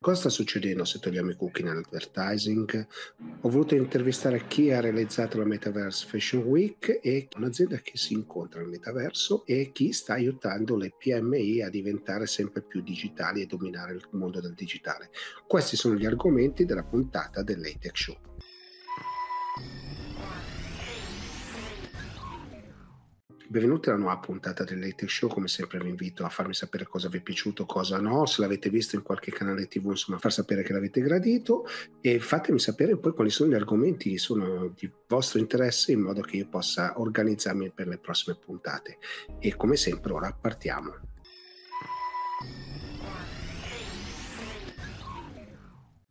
Cosa sta succedendo se togliamo i cookie nell'advertising? Ho voluto intervistare chi ha realizzato la Metaverse Fashion Week e un'azienda che si incontra nel metaverso e chi sta aiutando le PMI a diventare sempre più digitali e dominare il mondo del digitale. Questi sono gli argomenti della puntata dell'ATEC Show. Benvenuti alla nuova puntata del Late Show, come sempre vi invito a farmi sapere cosa vi è piaciuto, cosa no, se l'avete visto in qualche canale tv, insomma far sapere che l'avete gradito e fatemi sapere poi quali sono gli argomenti che sono di vostro interesse in modo che io possa organizzarmi per le prossime puntate. E come sempre ora partiamo.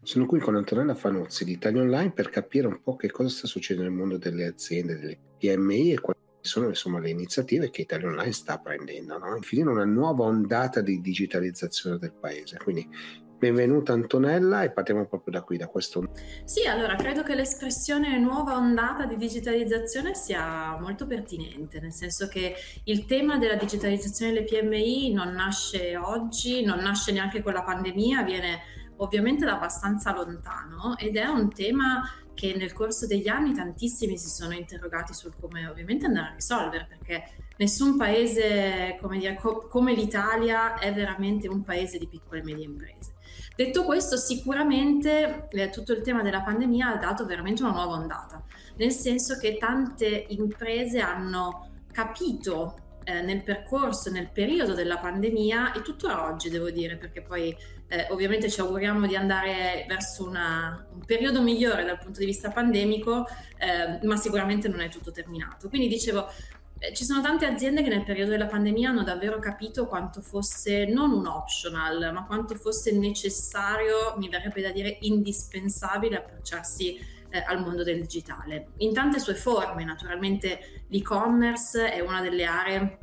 Sono qui con Antonella Fanuzzi di Italia Online per capire un po' che cosa sta succedendo nel mondo delle aziende, delle PMI e quali sono insomma le iniziative che Italia Online sta prendendo, no? finire una nuova ondata di digitalizzazione del paese. Quindi benvenuta Antonella e partiamo proprio da qui, da questo. Sì, allora credo che l'espressione nuova ondata di digitalizzazione sia molto pertinente, nel senso che il tema della digitalizzazione delle PMI non nasce oggi, non nasce neanche con la pandemia, viene ovviamente da abbastanza lontano ed è un tema che nel corso degli anni tantissimi si sono interrogati sul come ovviamente andare a risolvere, perché nessun paese come, dire, co- come l'Italia è veramente un paese di piccole e medie imprese. Detto questo, sicuramente eh, tutto il tema della pandemia ha dato veramente una nuova ondata, nel senso che tante imprese hanno capito eh, nel percorso, nel periodo della pandemia e tuttora oggi devo dire, perché poi eh, ovviamente ci auguriamo di andare verso una, un periodo migliore dal punto di vista pandemico, eh, ma sicuramente non è tutto terminato. Quindi dicevo, eh, ci sono tante aziende che nel periodo della pandemia hanno davvero capito quanto fosse non un optional, ma quanto fosse necessario, mi verrebbe da dire indispensabile approcciarsi eh, al mondo del digitale. In tante sue forme, naturalmente l'e-commerce è una delle aree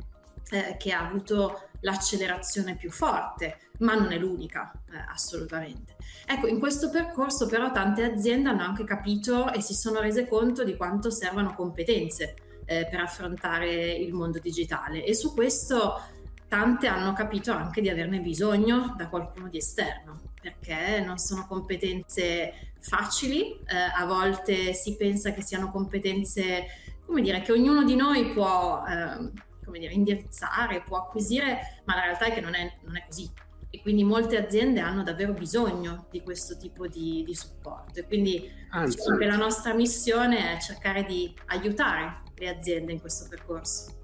eh, che ha avuto l'accelerazione più forte, ma non è l'unica, eh, assolutamente. Ecco, in questo percorso però tante aziende hanno anche capito e si sono rese conto di quanto servano competenze eh, per affrontare il mondo digitale e su questo tante hanno capito anche di averne bisogno da qualcuno di esterno, perché non sono competenze facili, eh, a volte si pensa che siano competenze, come dire, che ognuno di noi può eh, come dire, indirizzare, può acquisire, ma la realtà è che non è, non è così. E quindi molte aziende hanno davvero bisogno di questo tipo di, di supporto. E quindi Anzi. diciamo che la nostra missione è cercare di aiutare le aziende in questo percorso.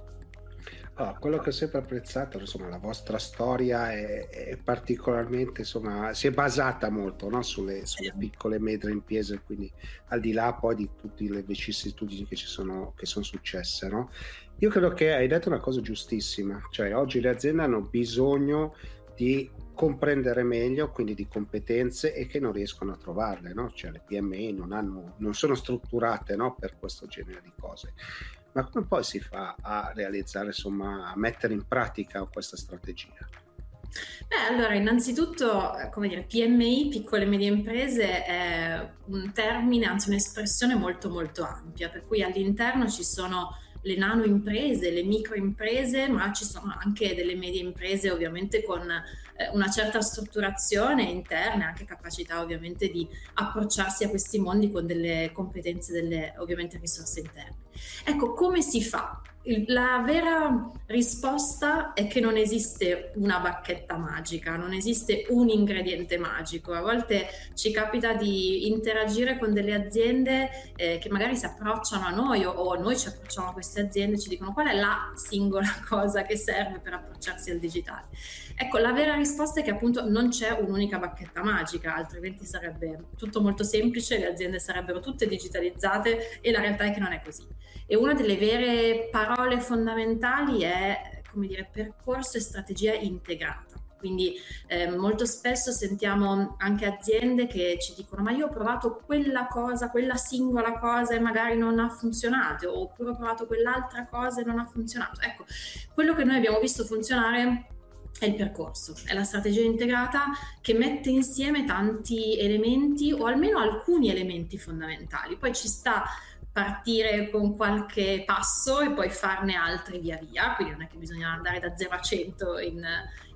Allora, quello che ho sempre apprezzato, insomma, la vostra storia è, è particolarmente, insomma, si è basata molto no? sulle, sulle, piccole e medie imprese, quindi al di là poi di tutte le vicissitudini che ci sono, che sono successe, no? Io credo che hai detto una cosa giustissima, cioè oggi le aziende hanno bisogno di comprendere meglio, quindi di competenze e che non riescono a trovarle, no? Cioè le PMI non, hanno, non sono strutturate no? per questo genere di cose. Ma come poi si fa a realizzare, insomma, a mettere in pratica questa strategia? Beh, allora, innanzitutto, come dire, PMI, piccole e medie imprese, è un termine, anzi un'espressione molto molto ampia, per cui all'interno ci sono le nano imprese, le micro imprese, ma ci sono anche delle medie imprese ovviamente con eh, una certa strutturazione interna, anche capacità ovviamente di approcciarsi a questi mondi con delle competenze, delle ovviamente risorse interne. Ecco, come si fa? La vera risposta è che non esiste una bacchetta magica, non esiste un ingrediente magico. A volte ci capita di interagire con delle aziende eh, che magari si approcciano a noi o, o, noi ci approcciamo a queste aziende e ci dicono qual è la singola cosa che serve per approcciarsi al digitale. Ecco, la vera risposta è che appunto non c'è un'unica bacchetta magica, altrimenti sarebbe tutto molto semplice, le aziende sarebbero tutte digitalizzate e la realtà è che non è così. E una delle vere parole fondamentali è, come dire, percorso e strategia integrata. Quindi eh, molto spesso sentiamo anche aziende che ci dicono ma io ho provato quella cosa, quella singola cosa e magari non ha funzionato, oppure ho provato quell'altra cosa e non ha funzionato. Ecco, quello che noi abbiamo visto funzionare è il percorso, è la strategia integrata che mette insieme tanti elementi o almeno alcuni elementi fondamentali. Poi ci sta partire con qualche passo e poi farne altri via via, quindi non è che bisogna andare da 0 a 100 in,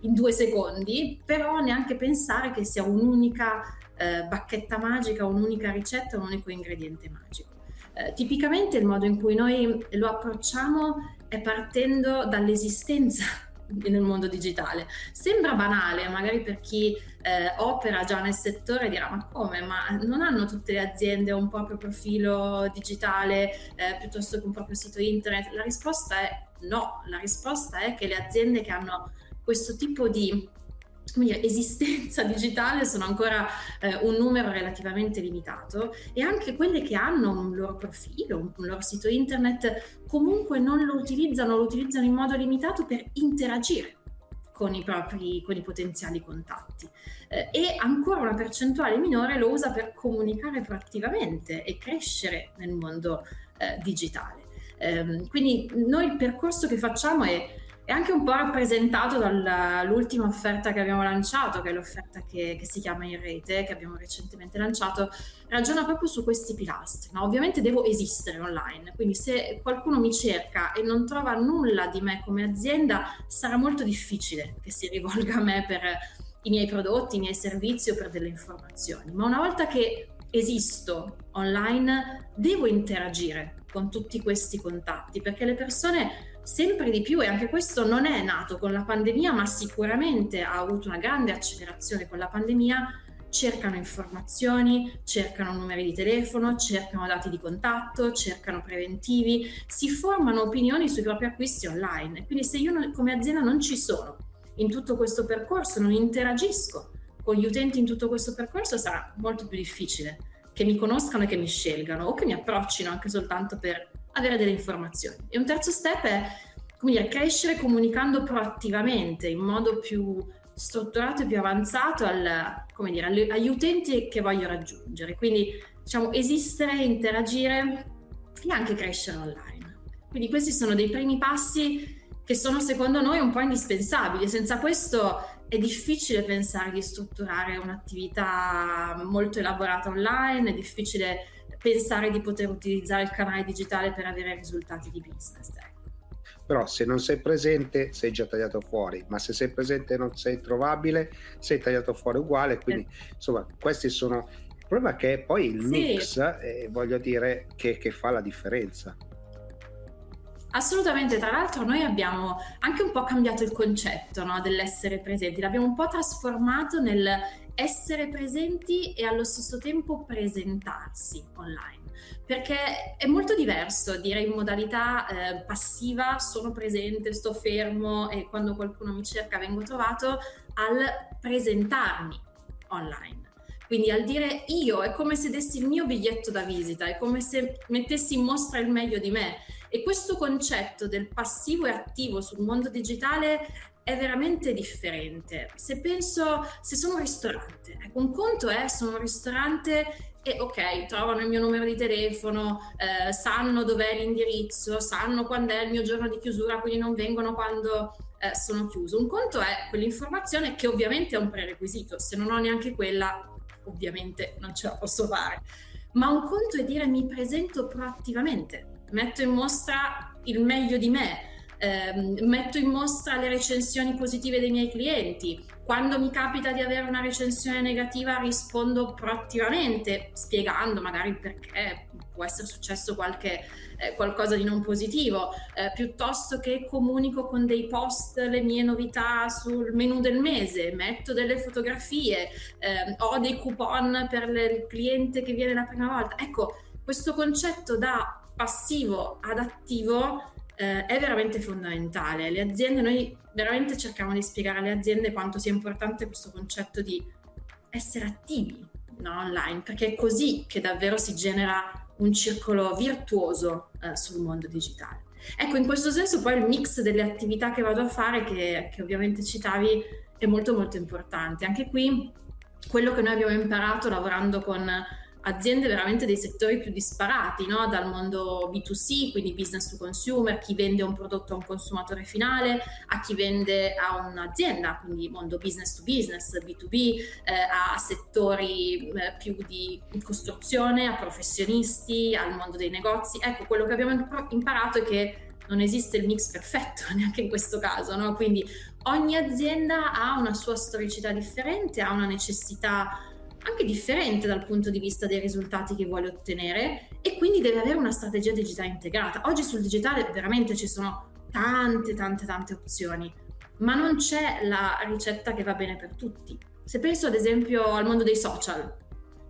in due secondi, però neanche pensare che sia un'unica eh, bacchetta magica, un'unica ricetta, un unico ingrediente magico. Eh, tipicamente il modo in cui noi lo approcciamo è partendo dall'esistenza nel mondo digitale. Sembra banale, magari per chi eh, opera già nel settore dirà ma come? Ma non hanno tutte le aziende un proprio profilo digitale eh, piuttosto che un proprio sito internet? La risposta è no, la risposta è che le aziende che hanno questo tipo di dire, esistenza digitale sono ancora eh, un numero relativamente limitato e anche quelle che hanno un loro profilo, un, un loro sito internet, comunque non lo utilizzano, lo utilizzano in modo limitato per interagire con i propri con i potenziali contatti eh, e ancora una percentuale minore lo usa per comunicare proattivamente e crescere nel mondo eh, digitale. Eh, quindi noi il percorso che facciamo è è anche un po' rappresentato dall'ultima offerta che abbiamo lanciato, che è l'offerta che, che, si chiama In Rete, che abbiamo recentemente lanciato, ragiona proprio su questi pilastri. No? Ovviamente devo esistere online, quindi se qualcuno mi cerca e non trova nulla di me come azienda, sarà molto difficile che si rivolga a me per i miei prodotti, i miei servizi o per delle informazioni. Ma una volta che esisto online, devo interagire con tutti questi contatti, perché le persone sempre di più, e anche questo non è nato con la pandemia, ma sicuramente ha avuto una grande accelerazione con la pandemia, cercano informazioni, cercano numeri di telefono, cercano dati di contatto, cercano preventivi, si formano opinioni sui propri acquisti online. Quindi se io come azienda non ci sono in tutto questo percorso, non interagisco con gli utenti in tutto questo percorso, sarà molto più difficile che mi conoscano e che mi scelgano o che mi approccino anche soltanto per avere delle informazioni. E un terzo step è come dire, crescere comunicando proattivamente in modo più strutturato e più avanzato al, dire, agli utenti che voglio raggiungere. Quindi diciamo esistere, interagire e anche crescere online. Quindi questi sono dei primi passi che sono secondo noi un po' indispensabili. Senza questo è difficile pensare di strutturare un'attività molto elaborata online, è difficile pensare di poter utilizzare il canale digitale per avere risultati di business. Ecco. Però se non sei presente sei già tagliato fuori, ma se sei presente e non sei trovabile sei tagliato fuori uguale, quindi eh. insomma questi sono... Il problema è che poi il sì. mix, eh, voglio dire, che, che fa la differenza. Assolutamente, tra l'altro noi abbiamo anche un po' cambiato il concetto no, dell'essere presenti, l'abbiamo un po' trasformato nel essere presenti e allo stesso tempo presentarsi online. Perché è molto diverso dire in modalità eh, passiva sono presente, sto fermo e quando qualcuno mi cerca vengo trovato al presentarmi online. Quindi al dire io è come se dessi il mio biglietto da visita, è come se mettessi in mostra il meglio di me. E questo concetto del passivo e attivo sul mondo digitale è veramente differente. Se penso, se sono un ristorante, ecco, un conto è sono un ristorante e ok, trovano il mio numero di telefono, eh, sanno dov'è l'indirizzo, sanno quando è il mio giorno di chiusura, quindi non vengono quando eh, sono chiuso. Un conto è quell'informazione che ovviamente è un prerequisito, se non ho neanche quella, ovviamente non ce la posso fare. Ma un conto è dire mi presento proattivamente, metto in mostra il meglio di me, eh, metto in mostra le recensioni positive dei miei clienti. Quando mi capita di avere una recensione negativa rispondo proattivamente, spiegando magari perché può essere successo qualche, eh, qualcosa di non positivo, eh, piuttosto che comunico con dei post le mie novità sul menu del mese, metto delle fotografie, ehm, ho dei coupon per il cliente che viene la prima volta. Ecco, questo concetto da passivo ad attivo eh, è veramente fondamentale. Le aziende, noi veramente cerchiamo di spiegare alle aziende quanto sia importante questo concetto di essere attivi no, online, perché è così che davvero si genera un circolo virtuoso eh, sul mondo digitale. Ecco, in questo senso poi il mix delle attività che vado a fare, che, che ovviamente citavi, è molto molto importante. Anche qui quello che noi abbiamo imparato lavorando con aziende veramente dei settori più disparati, no? dal mondo B2C, quindi business to consumer, chi vende un prodotto a un consumatore finale, a chi vende a un'azienda, quindi mondo business to business, B2B, eh, a settori eh, più di costruzione, a professionisti, al mondo dei negozi. Ecco, quello che abbiamo imparato è che non esiste il mix perfetto neanche in questo caso, no? quindi ogni azienda ha una sua storicità differente, ha una necessità anche differente dal punto di vista dei risultati che vuole ottenere e quindi deve avere una strategia digitale integrata. Oggi sul digitale veramente ci sono tante, tante, tante opzioni, ma non c'è la ricetta che va bene per tutti. Se penso ad esempio al mondo dei social,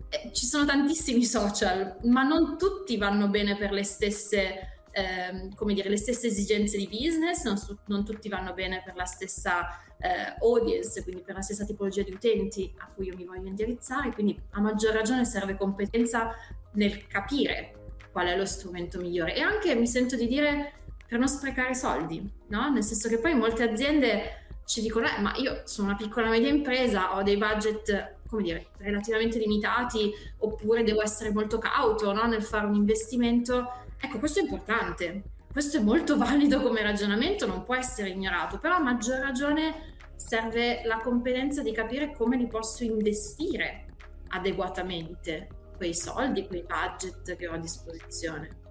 eh, ci sono tantissimi social, ma non tutti vanno bene per le stesse ehm, come dire, le stesse esigenze di business, non, su, non tutti vanno bene per la stessa eh, audience, quindi per la stessa tipologia di utenti a cui io mi voglio indirizzare, quindi a maggior ragione serve competenza nel capire qual è lo strumento migliore e anche mi sento di dire per non sprecare soldi, no? Nel senso che poi molte aziende ci dicono, eh, ma io sono una piccola media impresa, ho dei budget come dire, relativamente limitati oppure devo essere molto cauto no? nel fare un investimento Ecco, questo è importante, questo è molto valido come ragionamento, non può essere ignorato, però a maggior ragione serve la competenza di capire come li posso investire adeguatamente quei soldi, quei budget che ho a disposizione.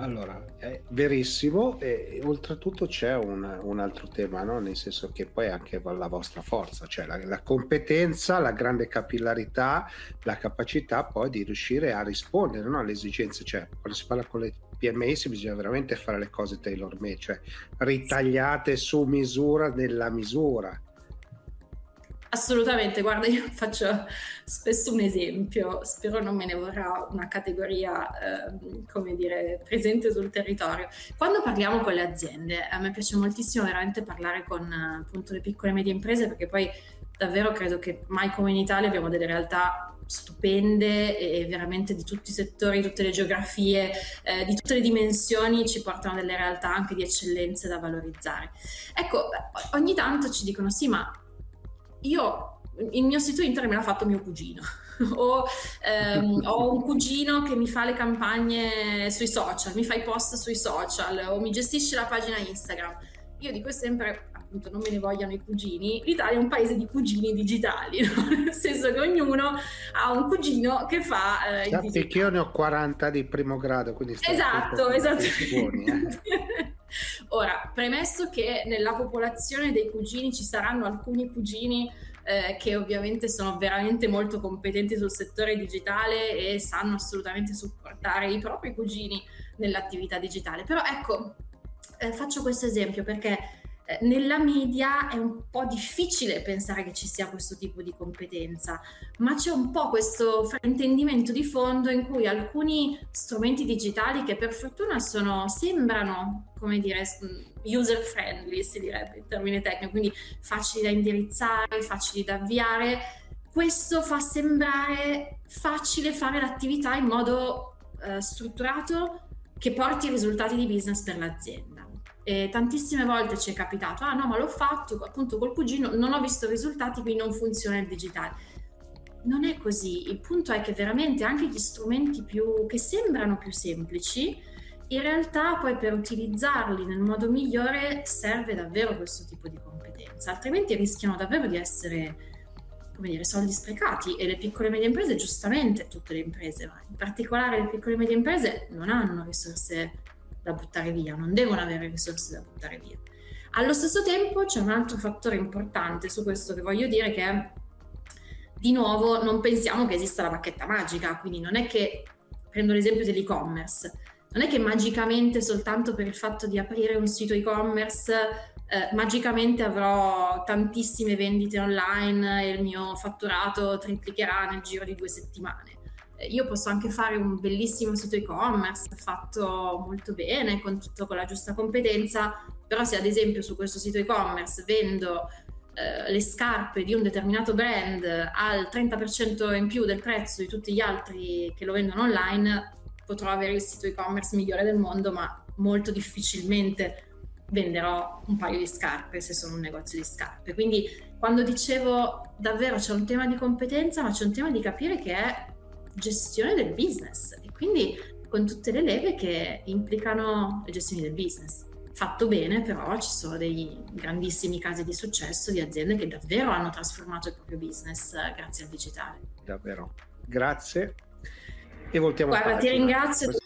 Allora, è verissimo e oltretutto c'è un, un altro tema, no? nel senso che poi anche la vostra forza, cioè la, la, competenza, la grande capillarità, la capacità poi di riuscire a rispondere no? alle esigenze, cioè quando si parla con le PMS bisogna veramente fare le cose tailor made, cioè ritagliate su misura nella misura Assolutamente, guarda, io faccio spesso un esempio, spero non me ne vorrà una categoria, eh, come dire, presente sul territorio. Quando parliamo con le aziende, a me piace moltissimo veramente parlare con appunto le piccole e medie imprese perché poi davvero credo che mai come in Italia abbiamo delle realtà stupende e veramente di tutti i settori, tutte le geografie, eh, di tutte le dimensioni ci portano delle realtà anche di eccellenze da valorizzare. Ecco, ogni tanto ci dicono sì, ma io il mio sito internet me l'ha fatto mio cugino o ehm, ho un cugino che mi fa le campagne sui social, mi fa i post sui social o mi gestisce la pagina Instagram. Io dico sempre, appunto, non me ne vogliano i cugini, l'Italia è un paese di cugini digitali, no? nel senso che ognuno ha un cugino che fa... Eh, Sappi che io ne ho 40 di primo grado, quindi... Esatto, esatto. Buoni, eh. Ora, premesso che nella popolazione dei cugini ci saranno alcuni cugini eh, che ovviamente sono veramente molto competenti sul settore digitale e sanno assolutamente supportare i propri cugini nell'attività digitale. Però ecco, eh, faccio questo esempio perché eh, nella media è un po' difficile pensare che ci sia questo tipo di competenza, ma c'è un po' questo fraintendimento di fondo in cui alcuni strumenti digitali che per fortuna sono, sembrano, come dire, user friendly, si direbbe in termine tecnico, quindi facili da indirizzare, facili da avviare, questo fa sembrare facile fare l'attività in modo eh, strutturato che porti risultati di business per l'azienda. E tantissime volte ci è capitato, ah no, ma l'ho fatto appunto col cugino, non ho visto risultati, quindi non funziona il digitale. Non è così, il punto è che veramente anche gli strumenti più, che sembrano più semplici, in realtà poi per utilizzarli nel modo migliore serve davvero questo tipo di competenza, altrimenti rischiano davvero di essere come dire, soldi sprecati e le piccole e medie imprese, giustamente tutte le imprese, ma in particolare le piccole e medie imprese non hanno risorse da buttare via, non devono avere risorse da buttare via. Allo stesso tempo c'è un altro fattore importante su questo che voglio dire che di nuovo non pensiamo che esista la bacchetta magica, quindi non è che, prendo l'esempio dell'e-commerce, non è che magicamente soltanto per il fatto di aprire un sito e-commerce eh, magicamente avrò tantissime vendite online e il mio fatturato triplicherà nel giro di due settimane io posso anche fare un bellissimo sito e-commerce fatto molto bene, con tutto con la giusta competenza, però se ad esempio su questo sito e-commerce vendo eh, le scarpe di un determinato brand al 30% in più del prezzo di tutti gli altri che lo vendono online, potrò avere il sito e-commerce migliore del mondo, ma molto difficilmente venderò un paio di scarpe se sono un negozio di scarpe. Quindi quando dicevo davvero c'è un tema di competenza, ma c'è un tema di capire che è gestione del business e quindi con tutte le leve che implicano le gestioni del business. Fatto bene, però ci sono dei grandissimi casi di successo di aziende che davvero hanno trasformato il proprio business eh, grazie al digitale. Davvero. Grazie. E voltiamo Guarda, a ti ringrazio.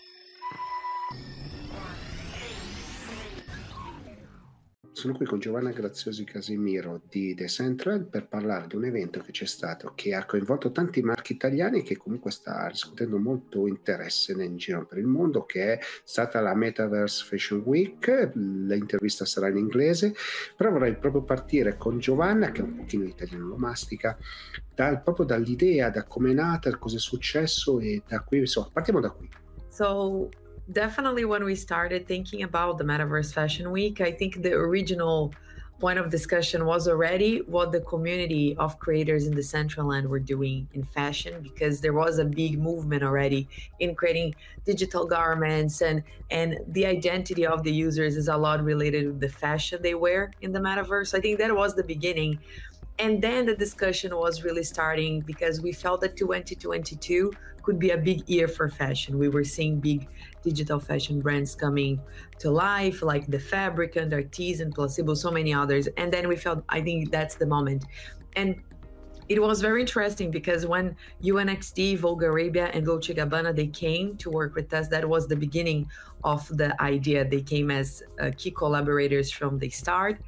Sono qui con Giovanna Graziosi Casimiro di The Central per parlare di un evento che c'è stato che ha coinvolto tanti marchi italiani e che comunque sta riscuotendo molto interesse in giro per il mondo che è stata la Metaverse Fashion Week. L'intervista sarà in inglese però vorrei proprio partire con Giovanna che è un pochino italiano lo mastica dal, proprio dall'idea da come è nata, cosa è successo e da qui insomma partiamo da qui. So definitely when we started thinking about the Metaverse Fashion Week, I think the original point of discussion was already what the community of creators in the Central Land were doing in fashion because there was a big movement already in creating digital garments and and the identity of the users is a lot related to the fashion they wear in the metaverse. I think that was the beginning. And then the discussion was really starting because we felt that 2022 could be a big year for fashion. We were seeing big digital fashion brands coming to life, like the Fabricant, Artisan, Placebo, so many others. And then we felt, I think that's the moment. And it was very interesting because when UNXT, Vogue Arabia, and Dolce Gabbana they came to work with us, that was the beginning of the idea. They came as uh, key collaborators from the start.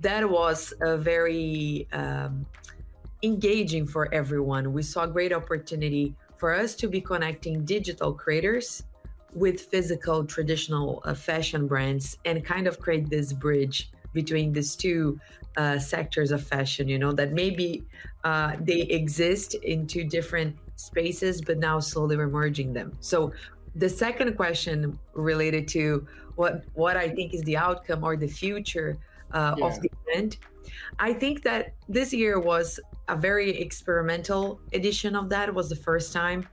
That was a very um, engaging for everyone. We saw a great opportunity for us to be connecting digital creators with physical traditional uh, fashion brands and kind of create this bridge between these two uh, sectors of fashion you know that maybe uh, they exist in two different spaces but now slowly we're merging them. So the second question related to what what i think is the outcome or the future uh, yeah. of the event. I think that this year was a very experimental edition of that it was the first time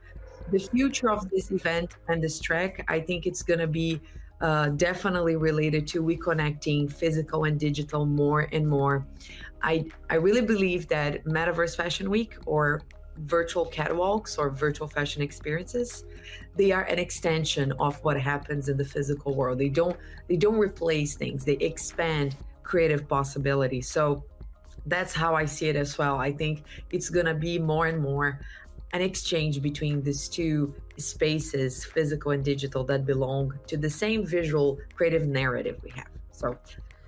the future of this event and this track, I think it's going to be uh, definitely related to reconnecting physical and digital more and more. I, I really believe that Metaverse Fashion Week or virtual catwalks or virtual fashion experiences they are an extension of what happens in the physical world. They don't they don't replace things. They expand creative possibilities. So that's how i see it as well. I think it's going to be more and more an exchange between these two spaces, physical and digital, that belong to the same visual creative narrative we have. So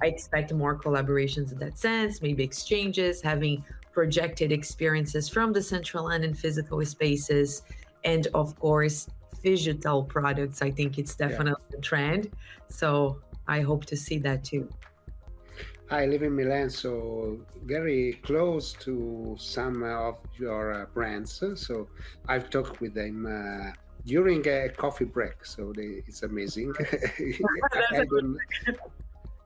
I expect more collaborations in that sense, maybe exchanges, having projected experiences from the central and in physical spaces, and of course, digital products. I think it's definitely yeah. a trend. So I hope to see that too. I live in Milan, so very close to some of your uh, brands. So I've talked with them uh, during a coffee break. So they, it's amazing.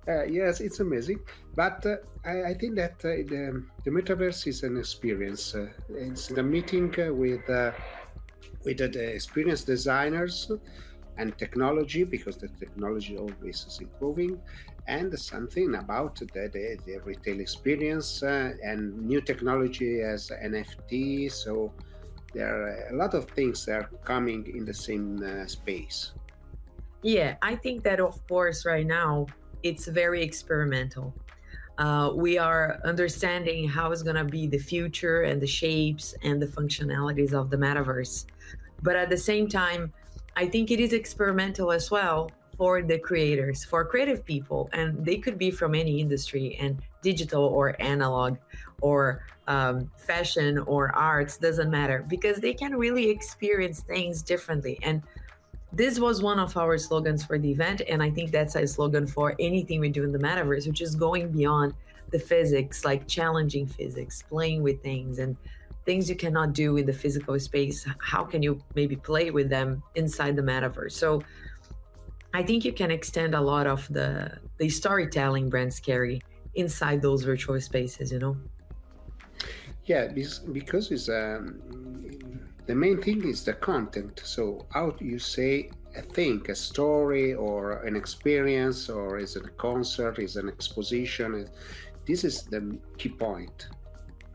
uh, yes, it's amazing. But uh, I, I, think that uh, the, the, metaverse is an experience. Uh, it's the meeting with with the experienced designers and technology because the technology always is improving and something about the, the, the retail experience uh, and new technology as NFT. So there are a lot of things that are coming in the same uh, space. Yeah, I think that of course right now it's very experimental. Uh, we are understanding how it's going to be the future and the shapes and the functionalities of the metaverse. But at the same time, I think it is experimental as well for the creators, for creative people, and they could be from any industry and digital or analog or um, fashion or arts doesn't matter because they can really experience things differently. And this was one of our slogans for the event, and I think that's a slogan for anything we do in the metaverse, which is going beyond the physics, like challenging physics, playing with things and things you cannot do in the physical space. How can you maybe play with them inside the metaverse? So I think you can extend a lot of the the storytelling brands carry inside those virtual spaces. You know. Yeah, because it's um, the main thing is the content. So how you say a thing, a story, or an experience, or is it a concert, is an exposition? This is the key point.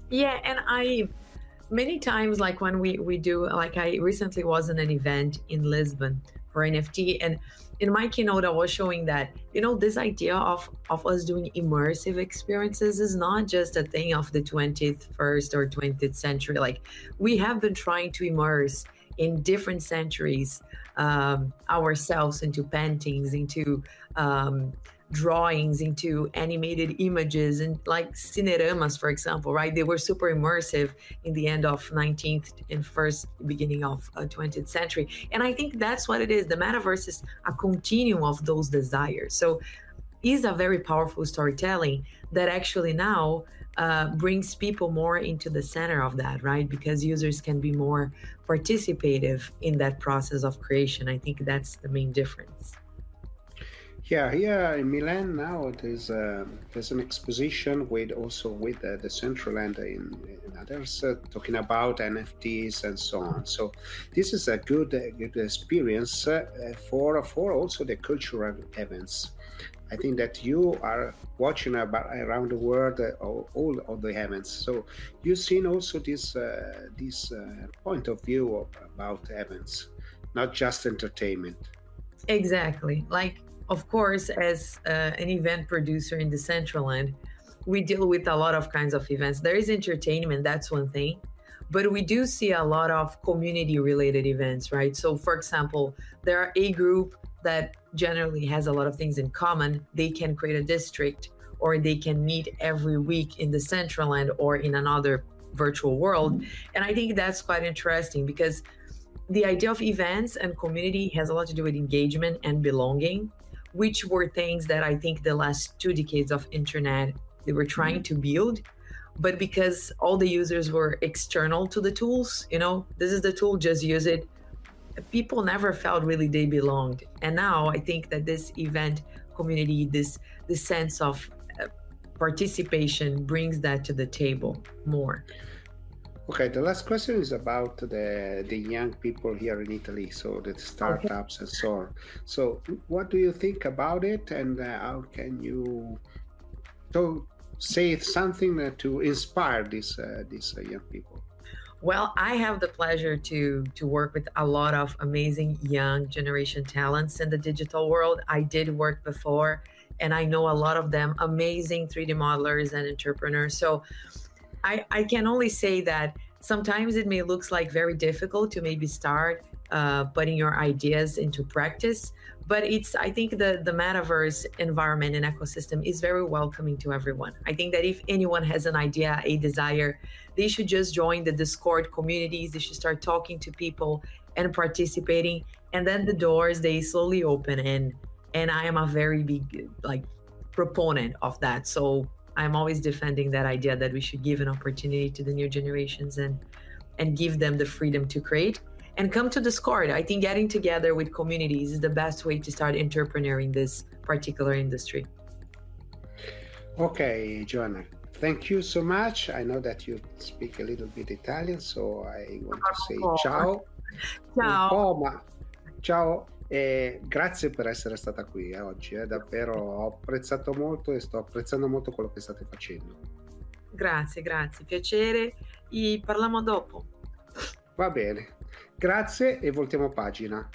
Yeah, and I many times like when we we do like i recently was in an event in lisbon for nft and in my keynote i was showing that you know this idea of of us doing immersive experiences is not just a thing of the 21st or 20th century. Like we have been trying to immerse in different centuries um, ourselves into paintings into um, drawings into animated images and like cineramas for example right they were super immersive in the end of 19th and first beginning of uh, 20th century and i think that's what it is the metaverse is a continuum of those desires so is a very powerful storytelling that actually now uh, brings people more into the center of that, right? Because users can be more participative in that process of creation. I think that's the main difference. Yeah, here in Milan now there's uh, there's an exposition with also with uh, the Centraland in, in others uh, talking about NFTs and so on. So this is a good uh, good experience for for also the cultural events. I think that you are watching about around the world uh, all of the events. So you've seen also this this point of view of, about events, not just entertainment. Exactly, like of course, as uh, an event producer in the Centraland, we deal with a lot of kinds of events. There is entertainment, that's one thing, but we do see a lot of community related events, right? So, for example, there are a group that generally has a lot of things in common. They can create a district or they can meet every week in the Centraland or in another virtual world. And I think that's quite interesting because the idea of events and community has a lot to do with engagement and belonging which were things that I think the last two decades of internet they were trying mm-hmm. to build. But because all the users were external to the tools you know this is the tool just use it. People never felt really they belonged. And now i think that this event community this this sense of uh, participation brings that to the table more Okay, the last question is about the the young people here in Italy, so the startups okay. and so on. So, what do you think about it, and uh, how can you so say something to inspire these uh, these uh, young people? Well, I have the pleasure to to work with a lot of amazing young generation talents in the digital world. I did work before, and I know a lot of them amazing 3D modelers and entrepreneurs. So I, I can only say that sometimes it may looks like very difficult to maybe start uh, putting your ideas into practice but it's i think the the metaverse environment and ecosystem is very welcoming to everyone. I think that if anyone has an idea a desire they should just join the discord communities they should start talking to people and participating and then the doors they slowly open and and i am a very big like proponent of that. So I'm always defending that idea that we should give an opportunity to the new generations and and give them the freedom to create and come to Discord. I think getting together with communities is the best way to start entrepreneuring this particular industry. Okay, Joanna, thank you so much. I know that you speak a little bit Italian, so I want to say ciao. Ciao. ciao E grazie per essere stata qui eh, oggi, eh. davvero ho apprezzato molto e sto apprezzando molto quello che state facendo. Grazie, grazie, piacere e parliamo dopo. Va bene, grazie e voltiamo pagina.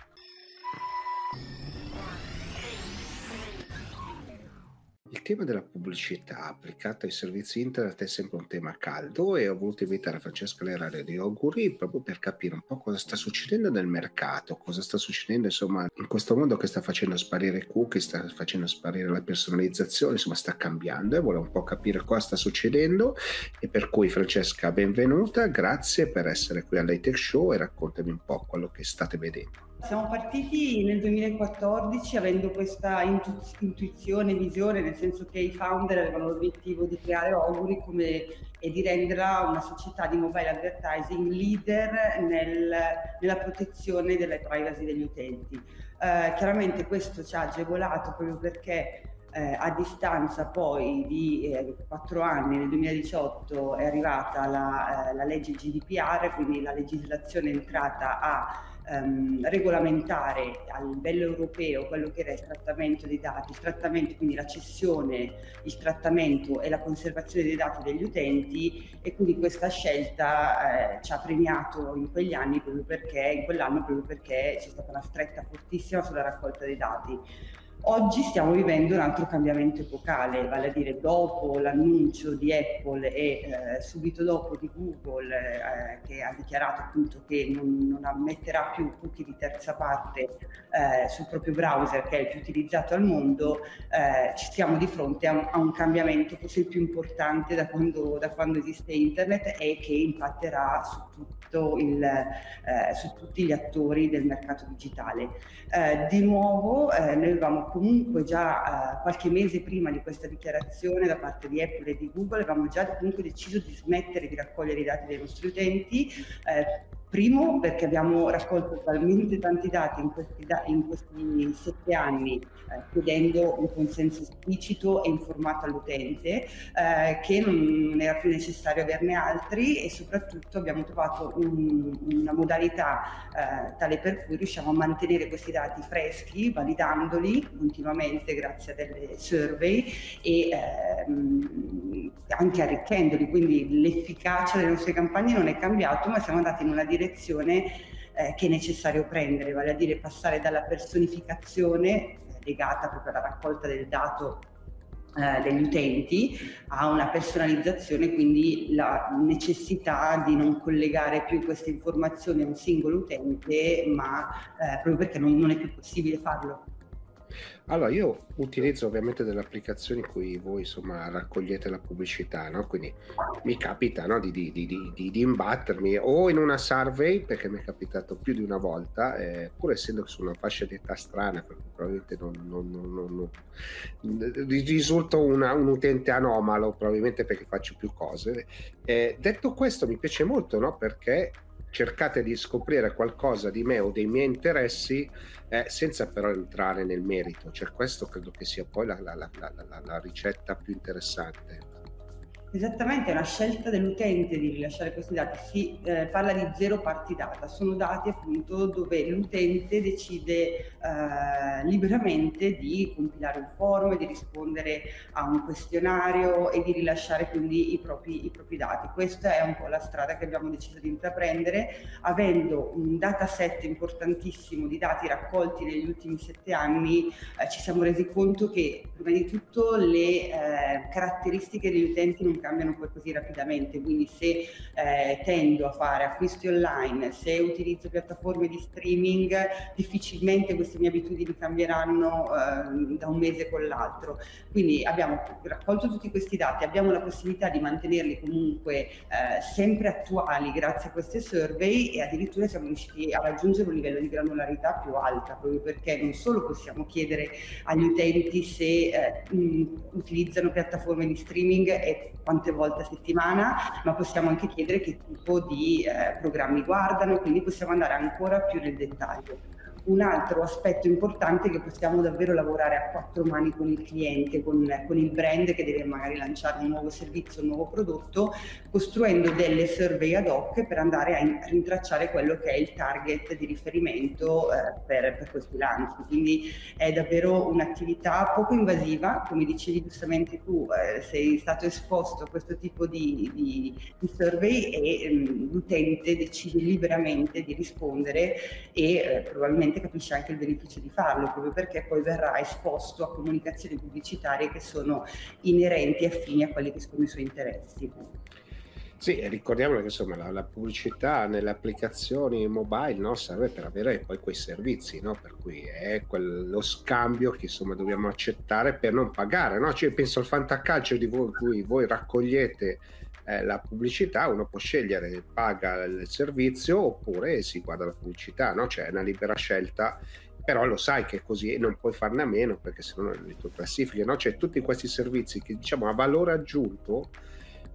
Il tema della pubblicità applicata ai servizi internet è sempre un tema caldo e ho voluto invitare Francesca Lerare di Auguri proprio per capire un po' cosa sta succedendo nel mercato, cosa sta succedendo insomma in questo mondo che sta facendo sparire cookie, sta facendo sparire la personalizzazione, insomma sta cambiando e vuole un po' capire cosa sta succedendo e per cui Francesca benvenuta, grazie per essere qui all'Hightech Show e raccontami un po' quello che state vedendo. Siamo partiti nel 2014 avendo questa intu- intuizione, visione, nel senso che i founder avevano l'obiettivo di creare Auguri come, e di renderla una società di mobile advertising leader nel, nella protezione della privacy degli utenti. Eh, chiaramente questo ci ha agevolato proprio perché eh, a distanza poi di eh, quattro anni, nel 2018 è arrivata la, eh, la legge GDPR, quindi la legislazione entrata a ehm, regolamentare a livello europeo quello che era il trattamento dei dati, il trattamento, quindi la cessione, il trattamento e la conservazione dei dati degli utenti e quindi questa scelta eh, ci ha premiato in quegli anni proprio perché, in quell'anno proprio perché c'è stata una stretta fortissima sulla raccolta dei dati. Oggi stiamo vivendo un altro cambiamento epocale, vale a dire dopo l'annuncio di Apple e eh, subito dopo di Google eh, che ha dichiarato appunto che non, non ammetterà più cookie di terza parte eh, sul proprio browser che è il più utilizzato al mondo, eh, ci siamo di fronte a un, a un, cambiamento forse il più importante da quando, da quando esiste internet e che impatterà su tutti il, eh, su tutti gli attori del mercato digitale. Eh, di nuovo eh, noi avevamo comunque già eh, qualche mese prima di questa dichiarazione da parte di Apple e di Google, avevamo già comunque deciso di smettere di raccogliere i dati dei nostri utenti eh, Primo perché abbiamo raccolto talmente tanti dati in questi, in questi sette anni eh, chiedendo un consenso esplicito e informato all'utente eh, che non era più necessario averne altri e soprattutto abbiamo trovato un, una modalità eh, tale per cui riusciamo a mantenere questi dati freschi validandoli continuamente grazie a delle survey e ehm, anche arricchendoli quindi l'efficacia delle nostre campagne non è cambiato ma siamo andati in una direzione eh, che è necessario prendere, vale a dire passare dalla personificazione eh, legata proprio alla raccolta del dato eh, degli utenti a una personalizzazione, quindi la necessità di non collegare più queste informazioni a un singolo utente, ma eh, proprio perché non, non è più possibile farlo. Allora, io utilizzo ovviamente delle applicazioni in cui voi insomma raccogliete la pubblicità, no? Quindi mi capita no, di, di, di, di, imbattermi o in una survey, perché mi è capitato più di una volta, eh, pur essendo su una fascia di età strana, perché probabilmente non, non, non, non risulto una, un utente anomalo, probabilmente perché faccio più cose. Eh, detto questo, mi piace molto, no? Perché cercate di scoprire qualcosa di me o dei miei interessi eh, senza però entrare nel merito. Cioè, questo credo che sia poi la, la, la, la ricetta più interessante. Esattamente, una scelta dell'utente di rilasciare questi dati. Si eh, parla di zero parti data, sono dati appunto dove l'utente decide eh, liberamente di compilare un forum, di rispondere a un questionario e di rilasciare quindi i propri, i propri dati. Questa è un po' la strada che abbiamo deciso di intraprendere, avendo un dataset importantissimo di dati raccolti negli ultimi sette anni, eh, ci siamo resi conto che prima di tutto le eh, caratteristiche degli utenti non cambiano poi così rapidamente, quindi se eh, tendo a fare acquisti online, se utilizzo piattaforme di streaming, difficilmente queste mie abitudini cambieranno eh, da un mese con l'altro. Quindi abbiamo raccolto tutti questi dati, abbiamo la possibilità di mantenerli comunque eh, sempre attuali grazie a queste survey e addirittura siamo riusciti a raggiungere un livello di granularità più alta, proprio perché non solo possiamo chiedere agli utenti se eh, utilizzano piattaforme di streaming e quante volte a settimana, ma possiamo anche chiedere che tipo di eh, programmi guardano, quindi possiamo andare ancora più nel dettaglio un altro aspetto importante è che possiamo davvero lavorare a quattro mani con il cliente, con, con, il brand che deve magari lanciare un nuovo servizio, un nuovo prodotto, costruendo delle survey ad hoc per andare a, in, a rintracciare quello che è il target di riferimento eh, per, per, questi lanci. Quindi è davvero un'attività poco invasiva, come dicevi giustamente tu, eh, sei stato esposto a questo tipo di, di, di survey e ehm, l'utente decide liberamente di rispondere e eh, probabilmente probabilmente capisce anche il beneficio di farlo, proprio perché poi verrà esposto a comunicazioni pubblicitarie che sono inerenti e affini a quelli che sono i suoi interessi. Sì, ricordiamo che insomma la, la, pubblicità nelle applicazioni mobile no, serve per avere poi quei servizi, no? per cui è quello scambio che insomma dobbiamo accettare per non pagare. No? Cioè, penso al fantacalcio di voi, cui voi raccogliete eh, la pubblicità, uno può scegliere, paga il servizio oppure si guarda la pubblicità, no? cioè è una libera scelta però lo sai che è così e non puoi farne a meno perché sennò le tue classifiche, no? Cioè tutti questi servizi che diciamo a valore aggiunto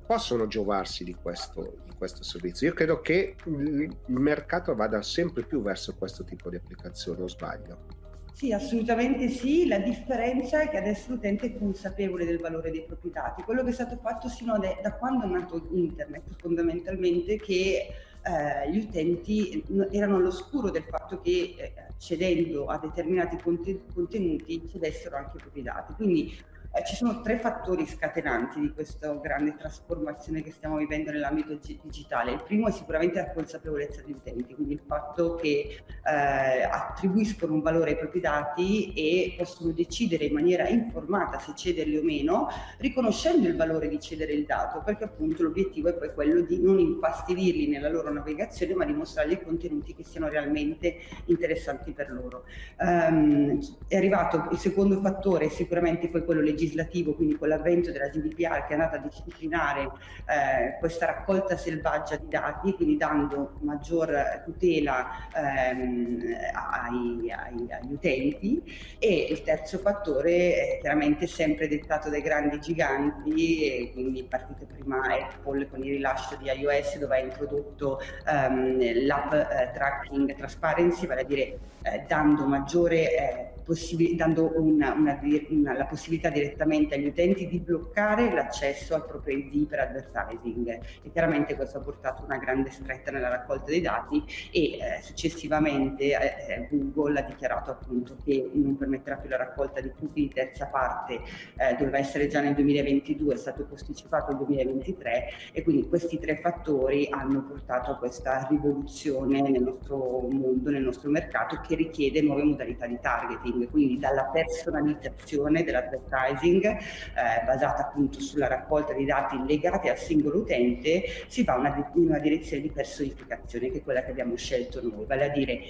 possono giovarsi di questo, di questo servizio. Io credo che il mercato vada sempre più verso questo tipo di applicazione, o sbaglio? Sì, assolutamente sì. La differenza è che adesso l'utente è consapevole del valore dei propri dati. Quello che è stato fatto sino da, da quando è nato internet, fondamentalmente, che eh, gli utenti erano all'oscuro del fatto che eh, cedendo a determinati contenuti cedessero anche i propri dati. Quindi eh, ci sono tre fattori scatenanti di questa grande trasformazione che stiamo vivendo nell'ambito digitale. Il primo è sicuramente la consapevolezza degli utenti, quindi il fatto che eh, attribuiscono un valore ai propri dati e possono decidere in maniera informata se cederli o meno, riconoscendo il valore di cedere il dato, perché appunto l'obiettivo è poi quello di non infastidirli nella loro navigazione, ma di mostrargli contenuti che siano realmente interessanti per loro. Um, è arrivato il secondo fattore, sicuramente poi quello legislativo legislativo, quindi con l'avvento della GDPR che è andata a disciplinare eh, questa raccolta selvaggia di dati, quindi dando maggior tutela ehm, ai, ai, agli utenti. E il terzo fattore è chiaramente sempre dettato dai grandi giganti, e quindi partito prima Apple con il rilascio di iOS dove ha introdotto ehm, l'app eh, tracking transparency, vale a dire eh, dando maggiore eh, possib- dando una, una, una, la possibilità direttamente agli utenti di bloccare l'accesso al proprio ID per advertising. E chiaramente questo ha portato una grande stretta nella raccolta dei dati e eh, successivamente eh, eh Google ha dichiarato appunto che non permetterà più la raccolta di cookie di terza parte, eh, doveva essere già nel 2022, è stato posticipato al 2023 e quindi questi tre fattori hanno portato a questa rivoluzione nel nostro mondo, nel nostro mercato che richiede nuove modalità di targeting marketing, quindi dalla personalizzazione dell'advertising eh, basata appunto sulla raccolta di dati legati al singolo utente, si va una, in una direzione di personificazione che è quella che abbiamo scelto noi, vale a dire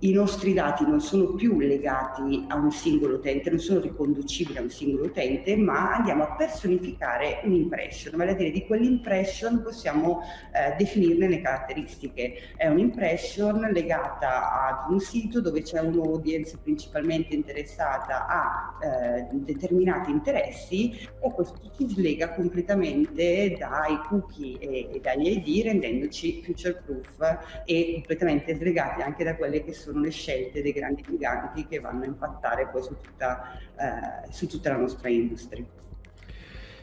i nostri dati non sono più legati a un singolo utente, non sono riconducibili a un singolo utente, ma andiamo a personificare un'impression, vale a dire di quell'impression possiamo eh, definirne le caratteristiche. È un'impression legata ad un sito dove c'è un'audience principalmente interessata a eh, determinati interessi e questo ci slega completamente dai cookie e, e dagli ID rendendoci future proof e completamente slegati anche da quelle che sono sono le scelte dei grandi giganti che vanno a impattare poi su tutta, eh, su tutta la nostra industria.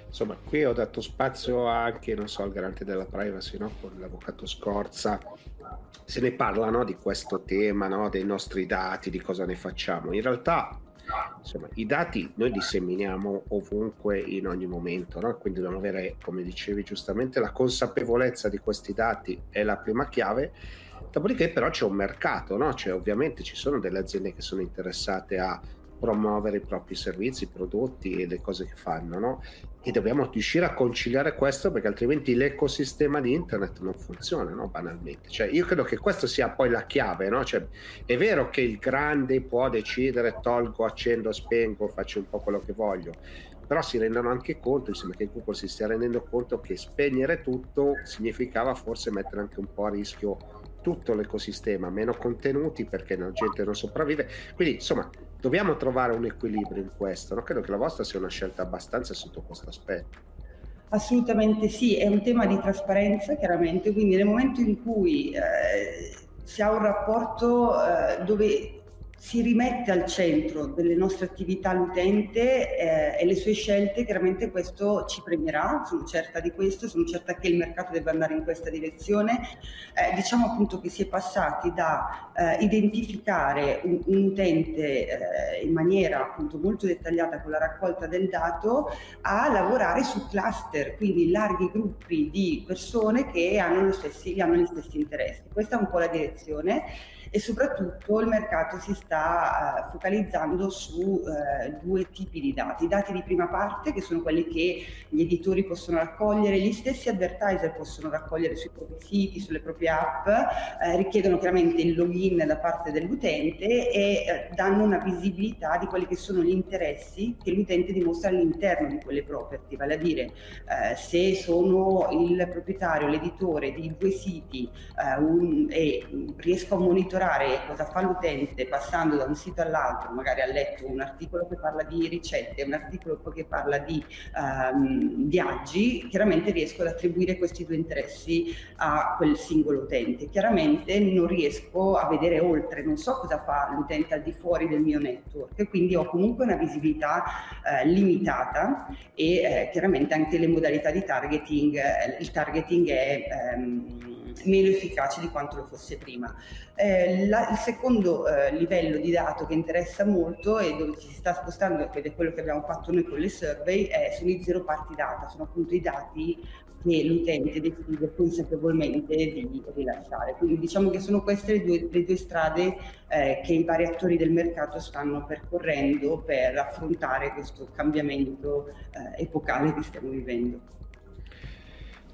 Insomma, qui ho dato spazio anche, so, al garante della privacy, no? con l'avvocato Scorza. Se ne parla no? di questo tema, no? dei nostri dati, di cosa ne facciamo. In realtà insomma, i dati noi li seminiamo ovunque in ogni momento, no? quindi dobbiamo avere, come dicevi giustamente, la consapevolezza di questi dati è la prima chiave Dopodiché però c'è un mercato, no? cioè, ovviamente ci sono delle aziende che sono interessate a promuovere i propri servizi, i prodotti e le cose che fanno, no? E dobbiamo riuscire a conciliare questo perché altrimenti l'ecosistema di internet non funziona, no? Banalmente. Cioè, io credo che questa sia poi la chiave, no? Cioè, è vero che il grande può decidere tolgo, accendo, spengo, faccio un po' quello che voglio, però si rendono anche conto, insomma, che Google si stia rendendo conto che spegnere tutto significava forse mettere anche un po' a rischio tutto l'ecosistema, meno contenuti perché la gente non sopravvive. Quindi insomma dobbiamo trovare un equilibrio in questo. No? Credo che la vostra sia una scelta abbastanza sotto questo aspetto. Assolutamente sì, è un tema di trasparenza chiaramente, quindi nel momento in cui eh, si ha un rapporto eh, dove si rimette al centro delle nostre attività l'utente eh, e le sue scelte, chiaramente questo ci premierà, sono certa di questo, sono certa che il mercato debba andare in questa direzione. Eh, diciamo appunto che si è passati da eh, identificare un, un utente eh, in maniera appunto molto dettagliata con la raccolta del dato a lavorare su cluster, quindi larghi gruppi di persone che hanno, stessi, hanno gli stessi interessi. Questa è un po' la direzione e soprattutto il mercato si sta uh, focalizzando su uh, due tipi di dati, i dati di prima parte che sono quelli che gli editori possono raccogliere, gli stessi advertiser possono raccogliere sui propri siti, sulle proprie app, eh, richiedono chiaramente il login da parte dell'utente e eh, danno una visibilità di quelli che sono gli interessi che l'utente dimostra all'interno di quelle property, vale a dire eh, se sono il proprietario, l'editore di due siti un, e riesco a monitorare cosa fa l'utente passando da un sito all'altro, magari ha letto un articolo che parla di ricette, un articolo che parla di um, viaggi, chiaramente riesco ad attribuire questi due interessi a quel singolo utente. Chiaramente non riesco a vedere oltre, non so cosa fa l'utente al di fuori del mio network quindi ho comunque una visibilità eh, limitata e eh, chiaramente anche le modalità di targeting, eh, il targeting è ehm, meno efficace di quanto lo fosse prima. Eh, la, il secondo eh, livello di dato che interessa molto e dove ci si sta spostando, ed è quello che abbiamo fatto noi con le survey, è, sono i zero party data, sono appunto i dati che l'utente decide consapevolmente di rilasciare. Quindi diciamo che sono queste le due, le due strade eh, che i vari attori del mercato stanno percorrendo per affrontare questo cambiamento eh, epocale che stiamo vivendo.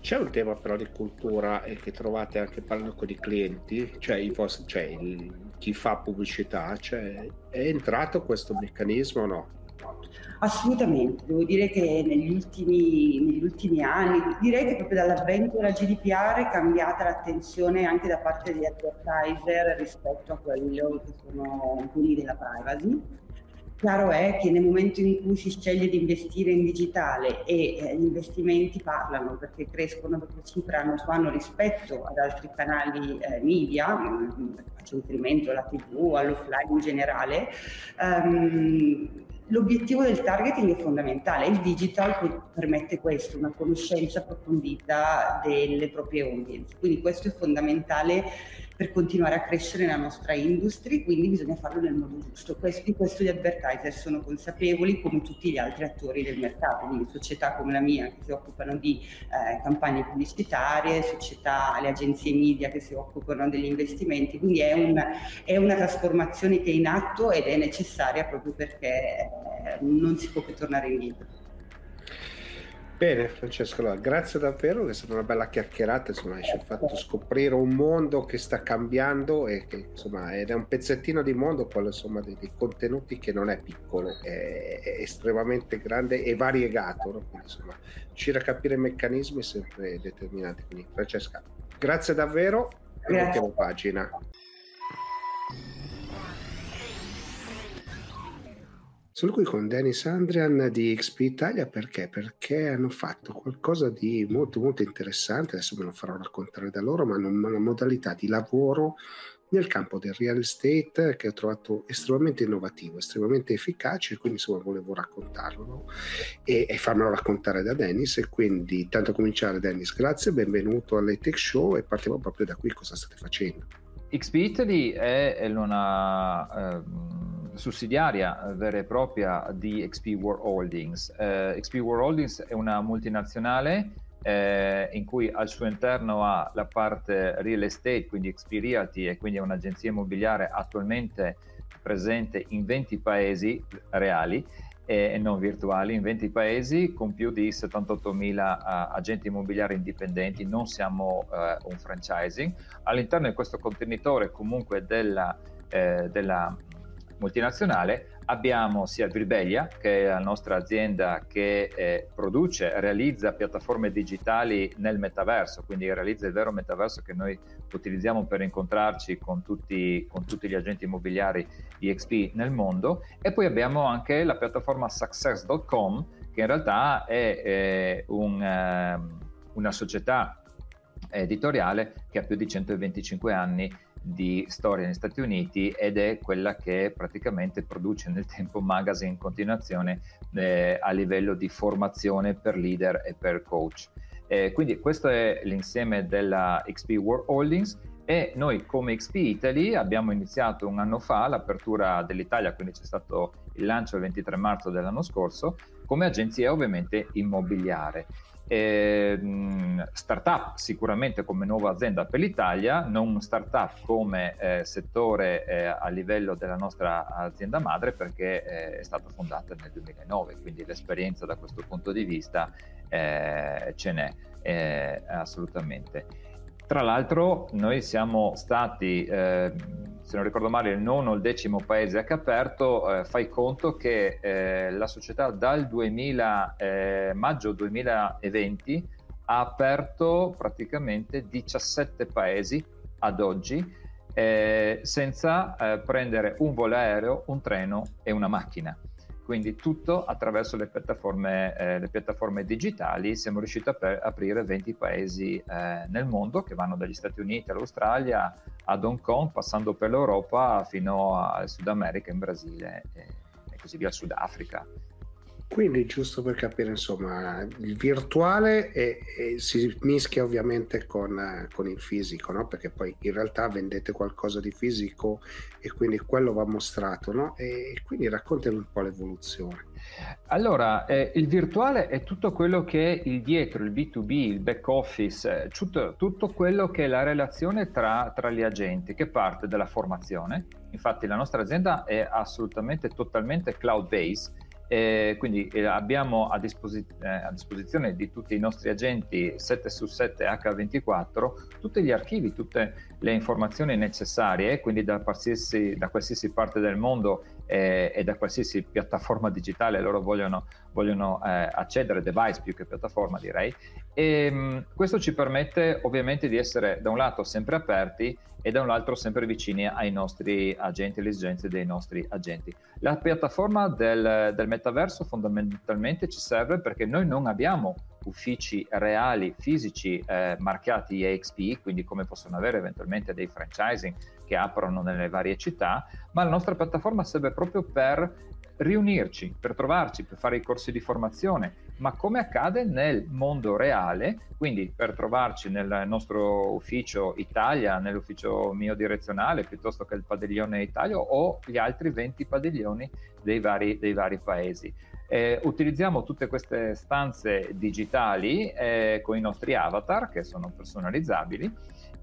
C'è un tema però di cultura e che trovate anche parlando con i clienti, cioè, i vostri, cioè il, chi fa pubblicità, cioè, è entrato questo meccanismo o no? Assolutamente, devo dire che negli ultimi, negli ultimi anni, direi che proprio dall'avvento della GDPR è cambiata l'attenzione anche da parte degli advertiser rispetto a quello che sono quelli della privacy Chiaro è che nel momento in cui si sceglie di investire in digitale e eh, gli investimenti parlano perché crescono, perché cifra anno su anno rispetto ad altri canali eh, media, mm, faccio riferimento alla TV, all'offline in generale, um, l'obiettivo del targeting è fondamentale. Il digital permette questo, una conoscenza approfondita delle proprie audience. Quindi questo è fondamentale per continuare a crescere nella nostra industria, quindi bisogna farlo nel modo giusto. Questo, questo gli advertiser sono consapevoli come tutti gli altri attori del mercato, quindi società come la mia che si occupano di eh, campagne pubblicitarie, società, le agenzie media che si occupano degli investimenti, quindi è, un, è una trasformazione che è in atto ed è necessaria proprio perché eh, non si può più tornare indietro. Bene Francesco, allora, grazie davvero, è stata una bella chiacchierata, insomma, ci hai fatto scoprire un mondo che sta cambiando e che insomma ed è un pezzettino di mondo, quello insomma dei, dei contenuti che non è piccolo, è, è estremamente grande e variegato, no? quindi insomma riuscire a capire i meccanismi è sempre determinante. Quindi Francesca, grazie davvero e mettiamo pagina. Sono qui con Dennis Andrian di XP Italia perché? Perché hanno fatto qualcosa di molto molto interessante, adesso me lo farò raccontare da loro, ma una modalità di lavoro nel campo del real estate che ho trovato estremamente innovativo, estremamente efficace, quindi insomma volevo raccontarlo e, e farmelo raccontare da Dennis e quindi tanto cominciare Dennis, grazie, benvenuto alle Tech Show e partiamo proprio da qui, cosa state facendo? XP Italy è una... Uh, sussidiaria eh, vera e propria di XP World Holdings. Eh, XP World Holdings è una multinazionale eh, in cui al suo interno ha la parte real estate, quindi XP Realty, e quindi è un'agenzia immobiliare attualmente presente in 20 paesi reali e non virtuali, in 20 paesi con più di 78.000 uh, agenti immobiliari indipendenti, non siamo uh, un franchising. All'interno di questo contenitore comunque della, eh, della multinazionale abbiamo sia Vilbelia, che è la nostra azienda che eh, produce, realizza piattaforme digitali nel metaverso, quindi realizza il vero metaverso che noi utilizziamo per incontrarci con tutti, con tutti gli agenti immobiliari di XP nel mondo. E poi abbiamo anche la piattaforma success.com, che in realtà è eh, un, eh, una società editoriale che ha più di 125 anni di storia negli Stati Uniti ed è quella che praticamente produce nel tempo magazine in continuazione eh, a livello di formazione per leader e per coach. Eh, quindi questo è l'insieme della XP World Holdings e noi come XP Italy abbiamo iniziato un anno fa l'apertura dell'Italia, quindi c'è stato il lancio il 23 marzo dell'anno scorso, come agenzia ovviamente immobiliare. Eh, startup sicuramente come nuova azienda per l'Italia, non startup come eh, settore eh, a livello della nostra azienda madre perché eh, è stata fondata nel 2009, quindi l'esperienza da questo punto di vista eh, ce n'è eh, assolutamente. Tra l'altro noi siamo stati se non ricordo male, il nono o il decimo paese che ha aperto, eh, fai conto che eh, la società dal 2000, eh, maggio 2020 ha aperto praticamente 17 paesi ad oggi eh, senza eh, prendere un volo aereo, un treno e una macchina. Quindi tutto attraverso le piattaforme, eh, le piattaforme digitali siamo riusciti a per, aprire 20 paesi eh, nel mondo che vanno dagli Stati Uniti all'Australia ad Hong Kong, passando per l'Europa fino al Sud America, in Brasile e, e così via, Sudafrica. Quindi, giusto per capire, insomma, il virtuale è, è, si mischia ovviamente con, con il fisico, no? Perché poi in realtà vendete qualcosa di fisico e quindi quello va mostrato, no? E quindi raccontami un po' l'evoluzione. Allora, eh, il virtuale è tutto quello che è il dietro, il B2B, il back office, eh, tutto, tutto, quello che è la relazione tra, tra gli agenti, che parte dalla formazione. Infatti la nostra azienda è assolutamente, totalmente cloud-based e quindi eh, abbiamo a, disposi- eh, a, disposizione di tutti i nostri agenti 7 su 7 H24 tutti gli archivi, tutte le informazioni necessarie, quindi da qualsiasi, da qualsiasi parte del mondo eh, e da qualsiasi piattaforma digitale loro vogliono, vogliono eh, accedere, device più che piattaforma direi. E, mh, questo ci permette ovviamente di essere da un lato sempre aperti e da un altro sempre vicini ai nostri agenti, alle esigenze dei nostri agenti. La piattaforma del, del metaverso fondamentalmente ci serve perché noi non abbiamo uffici reali, fisici, eh, marchiati EXP, quindi come possono avere eventualmente dei franchising che aprono nelle varie città, ma la nostra piattaforma serve proprio per riunirci, per trovarci, per fare i corsi di formazione, ma come accade nel mondo reale, quindi per trovarci nel nostro ufficio Italia, nell'ufficio mio direzionale, piuttosto che il padiglione Italia o gli altri 20 padiglioni dei vari, dei vari paesi. Eh, utilizziamo tutte queste stanze digitali eh, con i nostri avatar che sono personalizzabili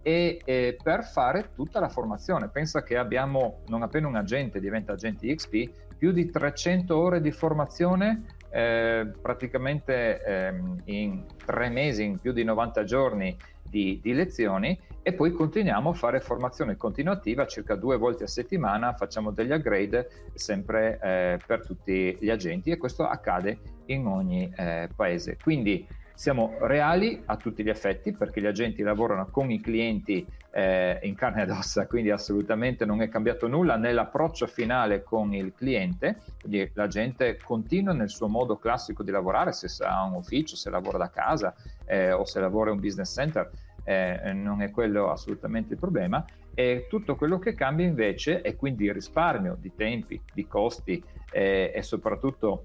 e eh, per fare tutta la formazione. Pensa che abbiamo, non appena un agente diventa agente XP, più di 300 ore di formazione eh, praticamente ehm, in tre mesi, in più di 90 giorni di, di, lezioni e poi continuiamo a fare formazione continuativa circa due volte a settimana, facciamo degli upgrade sempre eh, per tutti gli agenti e questo accade in ogni eh, paese. Quindi siamo reali a tutti gli effetti perché gli agenti lavorano con i clienti eh, in carne ed ossa, quindi assolutamente non è cambiato nulla nell'approccio finale con il cliente, quindi la gente continua nel suo modo classico di lavorare, se ha un ufficio, se lavora da casa eh, o se lavora in un business center, eh, non è quello assolutamente il problema. E tutto quello che cambia invece è quindi il risparmio di tempi, di costi eh, e soprattutto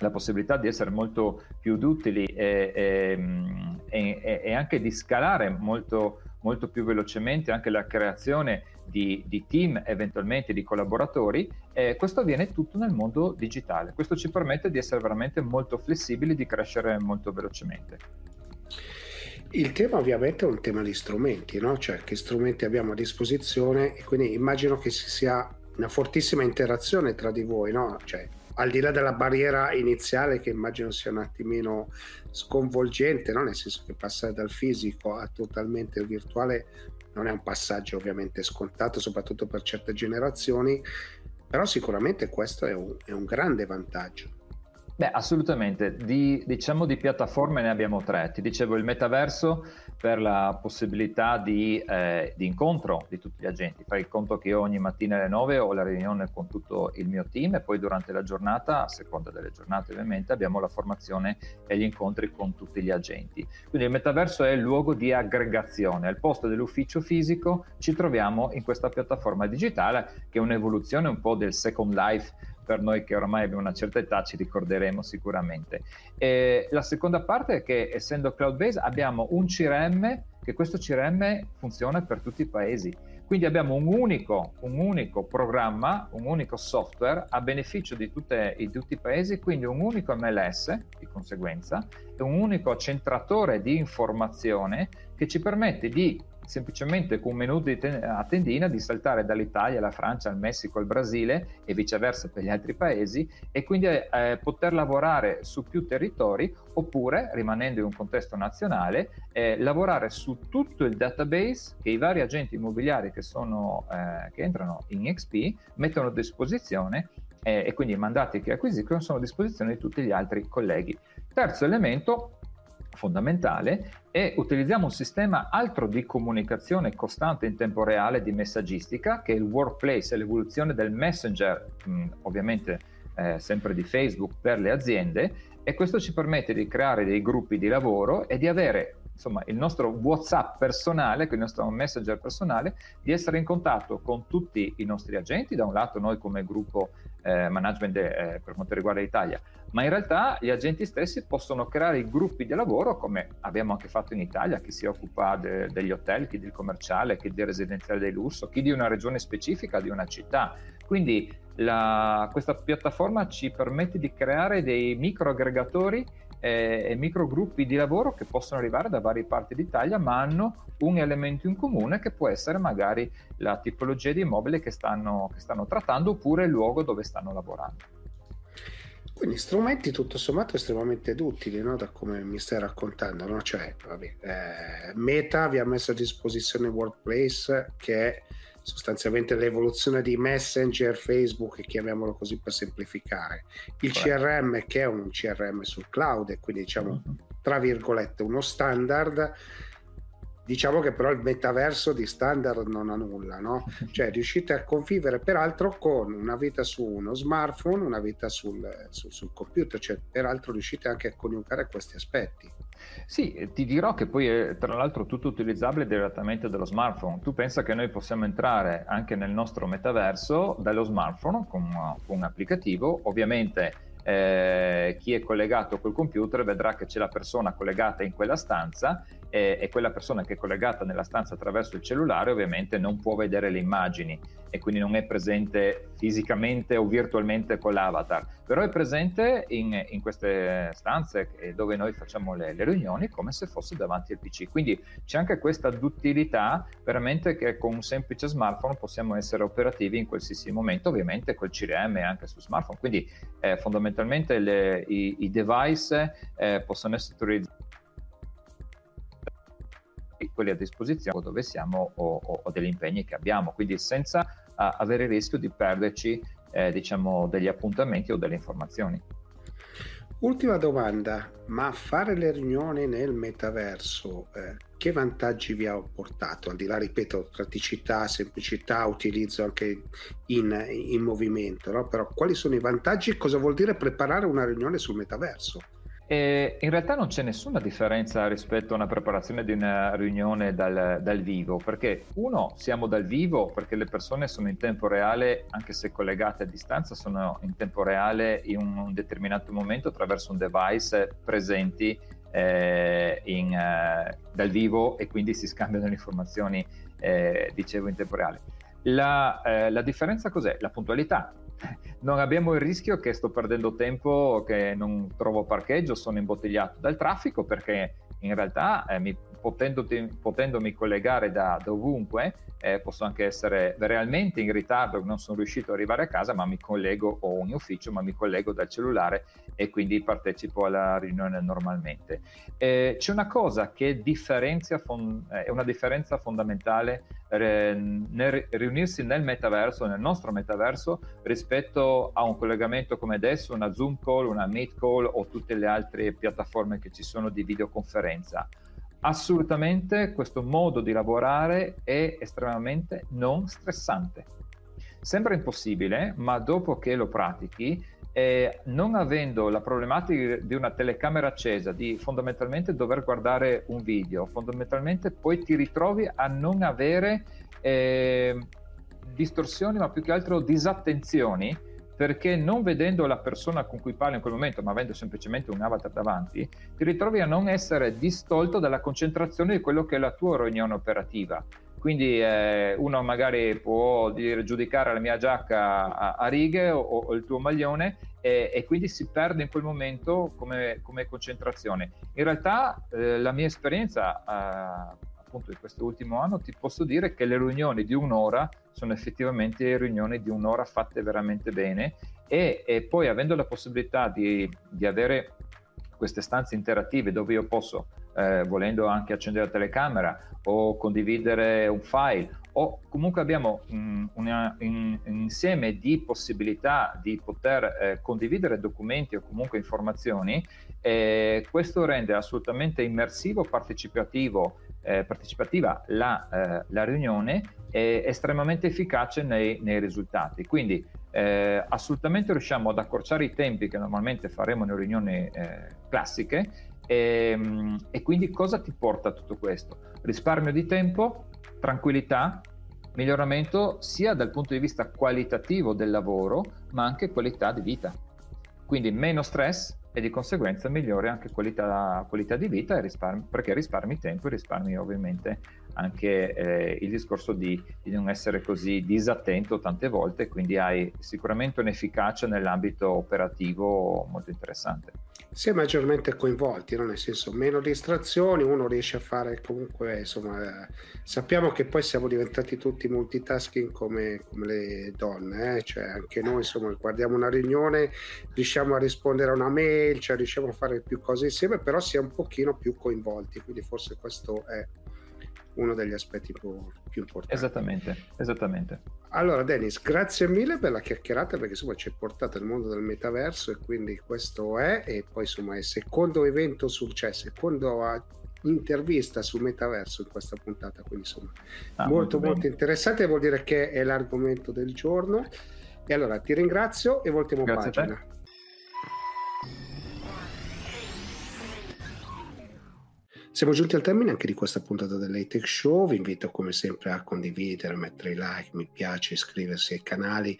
la possibilità di essere molto più utili e, e, e, anche di scalare molto, molto, più velocemente anche la creazione di, di team, eventualmente di collaboratori, eh, questo avviene tutto nel mondo digitale. Questo ci permette di essere veramente molto flessibili, di crescere molto velocemente. Il tema ovviamente è un tema di strumenti, no? cioè che strumenti abbiamo a disposizione e quindi immagino che ci sia una fortissima interazione tra di voi, no? cioè, al di là della barriera iniziale che immagino sia un attimino sconvolgente, no? nel senso che passare dal fisico a totalmente virtuale non è un passaggio ovviamente scontato, soprattutto per certe generazioni, però sicuramente questo è un, è un grande vantaggio. Beh, assolutamente. Di, diciamo di piattaforme ne abbiamo tre. Ti dicevo il metaverso per la possibilità di, eh, di, incontro di tutti gli agenti. Fai il conto che io ogni mattina alle 9 ho la riunione con tutto il mio team e poi durante la giornata, a seconda delle giornate ovviamente, abbiamo la formazione e gli incontri con tutti gli agenti. Quindi il metaverso è il luogo di aggregazione. Al posto dell'ufficio fisico ci troviamo in questa piattaforma digitale che è un'evoluzione un po' del Second Life per noi che ormai abbiamo una certa età ci ricorderemo sicuramente. E la seconda parte è che essendo cloud based abbiamo un CRM che questo CRM funziona per tutti i paesi. Quindi abbiamo un unico, un unico programma, un unico software a beneficio di, tutte, di tutti i paesi, quindi un unico MLS di conseguenza e un unico accentratore di informazione che ci permette di semplicemente con un menu ten- a tendina di saltare dall'Italia alla Francia, al Messico, al Brasile e viceversa per gli altri paesi e quindi eh, poter lavorare su più territori oppure, rimanendo in un contesto nazionale, eh, lavorare su tutto il database che i vari agenti immobiliari che, sono, eh, che entrano in XP mettono a disposizione eh, e quindi i mandati che acquisiscono sono a disposizione di tutti gli altri colleghi. Terzo elemento, fondamentale e utilizziamo un sistema altro di comunicazione costante in tempo reale di messaggistica che è il workplace, l'evoluzione del messenger, mh, ovviamente eh, sempre di Facebook per le aziende e questo ci permette di creare dei gruppi di lavoro e di avere insomma, il nostro WhatsApp personale, il nostro messenger personale, di essere in contatto con tutti i nostri agenti, da un lato noi come gruppo eh, management eh, per quanto riguarda l'Italia, ma in realtà gli agenti stessi possono creare gruppi di lavoro come abbiamo anche fatto in Italia, chi si occupa de- degli hotel, chi del commerciale, chi del residenziale del lusso, chi di una regione specifica, di una città. Quindi la, questa piattaforma ci permette di creare dei micro aggregatori eh, e microgruppi di lavoro che possono arrivare da varie parti d'Italia, ma hanno un elemento in comune che può essere magari la tipologia di immobile che stanno, che stanno trattando oppure il luogo dove stanno lavorando. Quindi strumenti tutto sommato estremamente utili, no? da come mi stai raccontando. No? Cioè, vabbè, eh, Meta vi ha messo a disposizione Workplace che è sostanzialmente l'evoluzione di Messenger, Facebook, chiamiamolo così per semplificare, il. CRM che è un CRM sul cloud e quindi diciamo mm-hmm. tra virgolette uno standard Diciamo che però il metaverso di standard non ha nulla, no? Cioè riuscite a convivere peraltro con una vita su uno smartphone, una vita sul, sul, sul computer, cioè peraltro riuscite anche a coniugare questi aspetti. Sì, ti dirò che poi è tra l'altro tutto utilizzabile direttamente dallo smartphone. Tu pensa che noi possiamo entrare anche nel nostro metaverso dallo smartphone con, con un applicativo, ovviamente eh, chi è collegato col computer vedrà che c'è la persona collegata in quella stanza e, e, quella persona che è collegata nella stanza attraverso il cellulare ovviamente non può vedere le immagini e quindi non è presente fisicamente o virtualmente con l'avatar, però è presente in, in queste stanze dove noi facciamo le, le, riunioni come se fosse davanti al PC. Quindi c'è anche questa duttilità veramente che con un semplice smartphone possiamo essere operativi in qualsiasi momento, ovviamente col CRM e anche su smartphone. Quindi eh, fondamentalmente le, i, i, device eh, possono essere utilizzati quelli a disposizione dove siamo o, o, o, degli impegni che abbiamo, quindi senza uh, avere il rischio di perderci eh, diciamo, degli appuntamenti o delle informazioni. Ultima domanda, ma fare le riunioni nel metaverso, eh, che vantaggi vi ha portato? Al di là, ripeto, praticità, semplicità, utilizzo anche in, in movimento, no? però quali sono i vantaggi cosa vuol dire preparare una riunione sul metaverso? E in realtà non c'è nessuna differenza rispetto a una preparazione di una riunione dal, dal, vivo, perché uno, siamo dal vivo perché le persone sono in tempo reale, anche se collegate a distanza, sono in tempo reale in un determinato momento attraverso un device presenti eh, in, eh, dal vivo e quindi si scambiano le informazioni, eh, dicevo, in tempo reale. La, eh, la differenza cos'è? La puntualità non abbiamo il rischio che sto perdendo tempo, che non trovo parcheggio, sono imbottigliato dal traffico perché in realtà eh, mi, potendomi collegare da, da ovunque eh, posso anche essere realmente in ritardo, non sono riuscito ad arrivare a casa, ma mi collego, o in ufficio, ma mi collego dal cellulare e quindi partecipo alla riunione normalmente. Eh, c'è una cosa che fon- eh, è una differenza fondamentale eh, nel riunirsi nel metaverso, nel nostro metaverso, rispetto a un collegamento come adesso, una Zoom call, una Meet call o tutte le altre piattaforme che ci sono di videoconferenza assolutamente questo modo di lavorare è estremamente non stressante. Sembra impossibile, ma dopo che lo pratichi, eh, non avendo la problematica di una telecamera accesa, di fondamentalmente dover guardare un video, fondamentalmente poi ti ritrovi a non avere eh, distorsioni, ma più che altro disattenzioni perché non vedendo la persona con cui parli in quel momento, ma avendo semplicemente un avatar davanti, ti ritrovi a non essere distolto dalla concentrazione di quello che è la tua riunione operativa. Quindi eh, uno magari può dire, giudicare la mia giacca a, a righe o, o, il tuo maglione e, e, quindi si perde in quel momento come, come concentrazione. In realtà eh, la mia esperienza eh, appunto di questo ultimo anno, ti posso dire che le riunioni di un'ora sono effettivamente riunioni di un'ora fatte veramente bene e, e poi avendo la possibilità di, di, avere queste stanze interattive dove io posso, eh, volendo anche accendere la telecamera o condividere un file o comunque abbiamo un, una, un, un, insieme di possibilità di poter eh, condividere documenti o comunque informazioni, eh, questo rende assolutamente immersivo, partecipativo, eh, partecipativa la, eh, la, riunione e estremamente efficace nei, nei risultati. Quindi eh, assolutamente riusciamo ad accorciare i tempi che normalmente faremo nelle riunioni eh, classiche e, ehm, e quindi cosa ti porta tutto questo? Risparmio di tempo, tranquillità, miglioramento sia dal punto di vista qualitativo del lavoro, ma anche qualità di vita. Quindi meno stress e di conseguenza migliore anche qualità, qualità di vita risparmi, perché risparmi tempo e risparmi ovviamente anche eh, il discorso di, di, non essere così disattento tante volte, quindi hai sicuramente un'efficacia nell'ambito operativo molto interessante si è maggiormente coinvolti, no? nel senso meno distrazioni, uno riesce a fare comunque, insomma, eh, sappiamo che poi siamo diventati tutti multitasking come, come le donne, eh? cioè anche noi insomma guardiamo una riunione, riusciamo a rispondere a una mail, cioè riusciamo a fare più cose insieme, però si è un pochino più coinvolti, quindi forse questo è uno degli aspetti più, più importanti. Esattamente, esattamente. Allora, Dennis, grazie mille per la chiacchierata perché insomma ci hai portato nel mondo del metaverso e quindi questo è, e poi insomma è il secondo evento sul, cioè secondo intervista sul metaverso in questa puntata, quindi insomma ah, molto molto, molto interessante, vuol dire che è l'argomento del giorno. E allora ti ringrazio e voltiamo Grazie pagina. Siamo giunti al termine anche di questa puntata dell'Atech Show. Vi invito come sempre a condividere, mettere like, mi piace, iscriversi ai canali.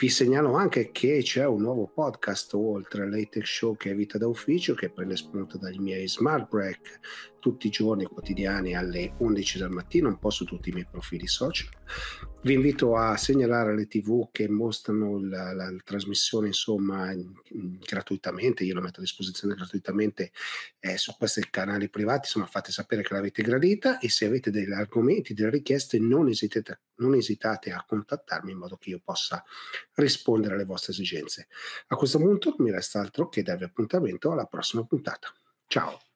Vi segnalo anche che c'è un nuovo podcast oltre all'Atech Show che è Vita da Ufficio che prende spunto dagli miei smart break tutti i giorni quotidiani alle 11 del mattino, un po' su tutti i miei profili social. Vi invito a segnalare alle tv che mostrano la, la, la trasmissione insomma in, in, gratuitamente, io la metto a disposizione gratuitamente eh, su questi canali privati, insomma fate sapere che l'avete gradita e se avete degli argomenti, delle richieste non esitate, non esitate a contattarmi in modo che io possa rispondere alle vostre esigenze. A questo punto non mi resta altro che darvi appuntamento alla prossima puntata. Ciao!